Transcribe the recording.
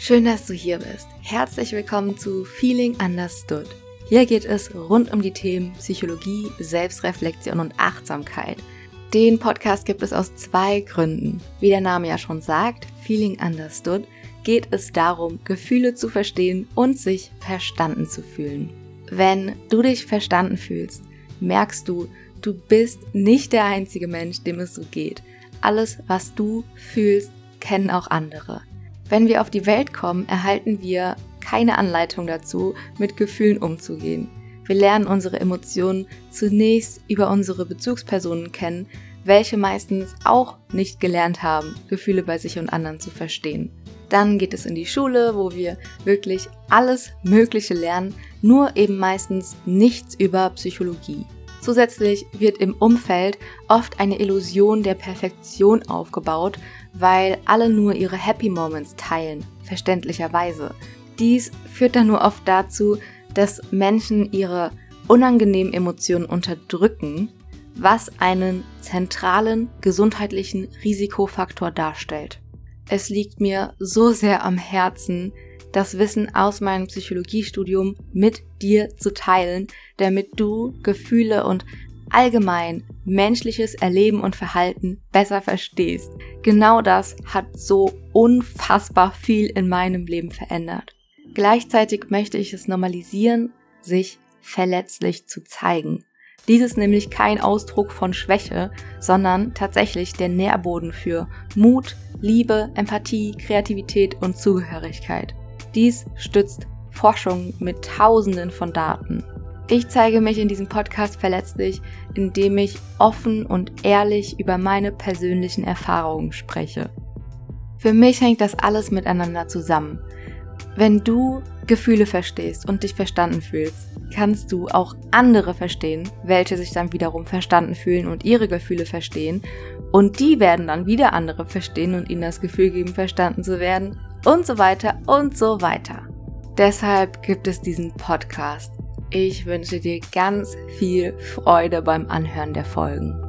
Schön, dass du hier bist. Herzlich willkommen zu Feeling Understood. Hier geht es rund um die Themen Psychologie, Selbstreflexion und Achtsamkeit. Den Podcast gibt es aus zwei Gründen. Wie der Name ja schon sagt, Feeling Understood, geht es darum, Gefühle zu verstehen und sich verstanden zu fühlen. Wenn du dich verstanden fühlst, merkst du, du bist nicht der einzige Mensch, dem es so geht. Alles, was du fühlst, kennen auch andere. Wenn wir auf die Welt kommen, erhalten wir keine Anleitung dazu, mit Gefühlen umzugehen. Wir lernen unsere Emotionen zunächst über unsere Bezugspersonen kennen, welche meistens auch nicht gelernt haben, Gefühle bei sich und anderen zu verstehen. Dann geht es in die Schule, wo wir wirklich alles Mögliche lernen, nur eben meistens nichts über Psychologie. Zusätzlich wird im Umfeld oft eine Illusion der Perfektion aufgebaut, weil alle nur ihre Happy Moments teilen, verständlicherweise. Dies führt dann nur oft dazu, dass Menschen ihre unangenehmen Emotionen unterdrücken, was einen zentralen gesundheitlichen Risikofaktor darstellt. Es liegt mir so sehr am Herzen, das Wissen aus meinem Psychologiestudium mit dir zu teilen, damit du Gefühle und allgemein menschliches Erleben und Verhalten besser verstehst. Genau das hat so unfassbar viel in meinem Leben verändert. Gleichzeitig möchte ich es normalisieren, sich verletzlich zu zeigen. Dies ist nämlich kein Ausdruck von Schwäche, sondern tatsächlich der Nährboden für Mut, Liebe, Empathie, Kreativität und Zugehörigkeit. Dies stützt Forschung mit Tausenden von Daten. Ich zeige mich in diesem Podcast verletzlich, indem ich offen und ehrlich über meine persönlichen Erfahrungen spreche. Für mich hängt das alles miteinander zusammen. Wenn du Gefühle verstehst und dich verstanden fühlst, kannst du auch andere verstehen, welche sich dann wiederum verstanden fühlen und ihre Gefühle verstehen. Und die werden dann wieder andere verstehen und ihnen das Gefühl geben, verstanden zu werden und so weiter und so weiter. Deshalb gibt es diesen Podcast. Ich wünsche dir ganz viel Freude beim Anhören der Folgen.